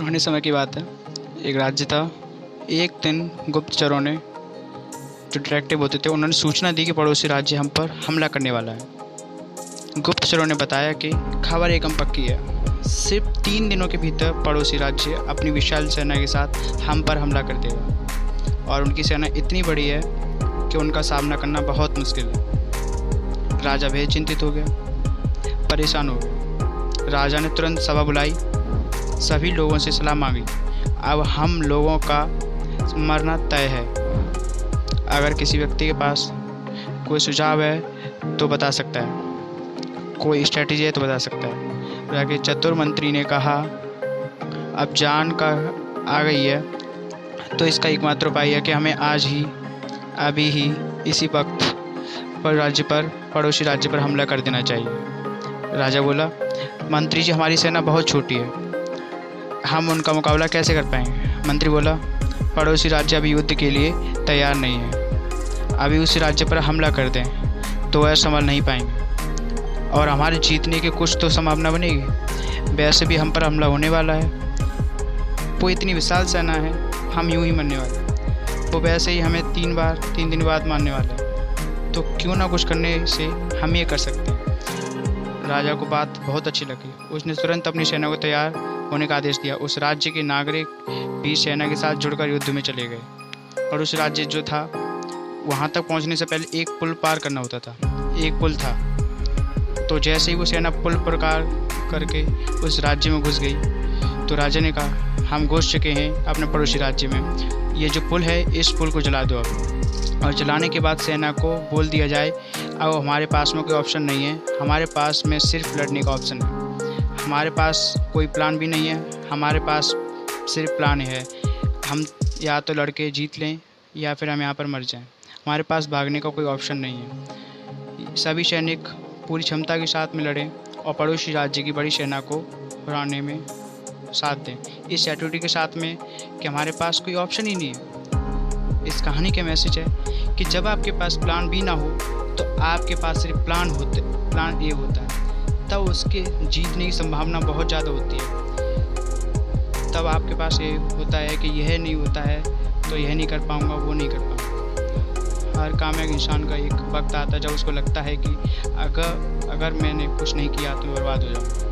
पुराने समय की बात है। एक राज्य था। एक दिन गुप्तचरों ने जो डिटेक्टिव होते थे, उन्होंने सूचना दी कि पड़ोसी राज्य हम पर हमला करने वाला है। गुप्तचरों ने बताया कि खबर एकम पक्की है। सिर्फ़ तीन दिनों के भीतर पड़ोसी राज्य अपनी विशाल सेना के साथ हम पर हमला कर देगा। और उनकी सेना इतनी बड़ी है कि उनका सामना करना बहुत मुश्किल है। राजा भी चिंतित हो गया। परेशान हो गया। राजा ने तुरंत सभा बुलाई। सभी लोगों से सलाह मांगी। अब हम लोगों का मरना तय है। अगर किसी व्यक्ति के पास कोई सुझाव है तो बता सकता है। कोई स्ट्रेटजी है तो बता सकता है। राके चतुर मंत्री ने कहा, अब जान का आ गई है। तो इसका एकमात्र उपाय है कि हमें आज ही, अभी ही, इसी वक्त पर राज्य पर, पड़ोसी राज्य पर हमला कर देना चाहिए। राजा बोला, मंत्री जी, हमारी सेना बहुत छोटी है। हम उनका मुकाबला कैसे कर पाएँगे? मंत्री बोला, पड़ोसी राज्य अभी युद्ध के लिए तैयार नहीं है। अभी उस राज्य पर हमला कर दें तो वह संभल नहीं पाएँगे। और हमारे जीतने की कुछ तो संभावना बनेगी। वैसे भी हम पर हमला होने वाला है। वो इतनी विशाल सेना है, हम यूँ ही मरने वाले वो वैसे ही हमें तीन बार, तीन दिन बाद मारने वाले हैं। तो क्यों ना कुछ करने से हम ये कर सकते हैं। राजा को बात बहुत अच्छी लगी। उसने तुरंत अपनी सेना को तैयार होने का आदेश दिया। उस राज्य के नागरिक भी सेना के साथ जुड़कर युद्ध में चले गए। और उस राज्य जो था, वहाँ तक पहुँचने से पहले एक पुल पार करना होता था। एक पुल था। तो जैसे ही वो सेना पुल पार करके उस राज्य में घुस गई तो राजा ने कहा, हम घुस चुके हैं अपने पड़ोसी राज्य में। ये जो पुल है, इस पुल को जला दो अब। और चलाने के बाद सेना को बोल दिया जाए, अब हमारे पास में कोई ऑप्शन नहीं है। हमारे पास में सिर्फ़ लड़ने का ऑप्शन है। हमारे पास कोई प्लान भी नहीं है। हमारे पास सिर्फ़ प्लान है। हम या तो लड़के जीत लें, या फिर हम यहाँ पर मर जाएँ। हमारे पास भागने का कोई ऑप्शन नहीं है। सभी सैनिक पूरी क्षमता के साथ में लड़ें और पड़ोसी राज्य की बड़ी सेना को हराने में साथ दें। इस एटिट्यूड के साथ में कि हमारे पास कोई ऑप्शन ही नहीं है। इस कहानी के मैसेज है कि जब आपके पास प्लान भी ना हो तो आपके पास सिर्फ़ प्लान होते प्लान ए होता है। तब उसके जीतने की संभावना बहुत ज़्यादा होती है। तब आपके पास ये होता है कि यह नहीं होता है तो यह नहीं कर पाऊँगा, वो नहीं कर पाऊँगा। हर काम एक इंसान का एक वक्त आता है जब उसको लगता है कि अगर अगर मैंने कुछ नहीं किया तो बर्बाद हो जाऊँगा।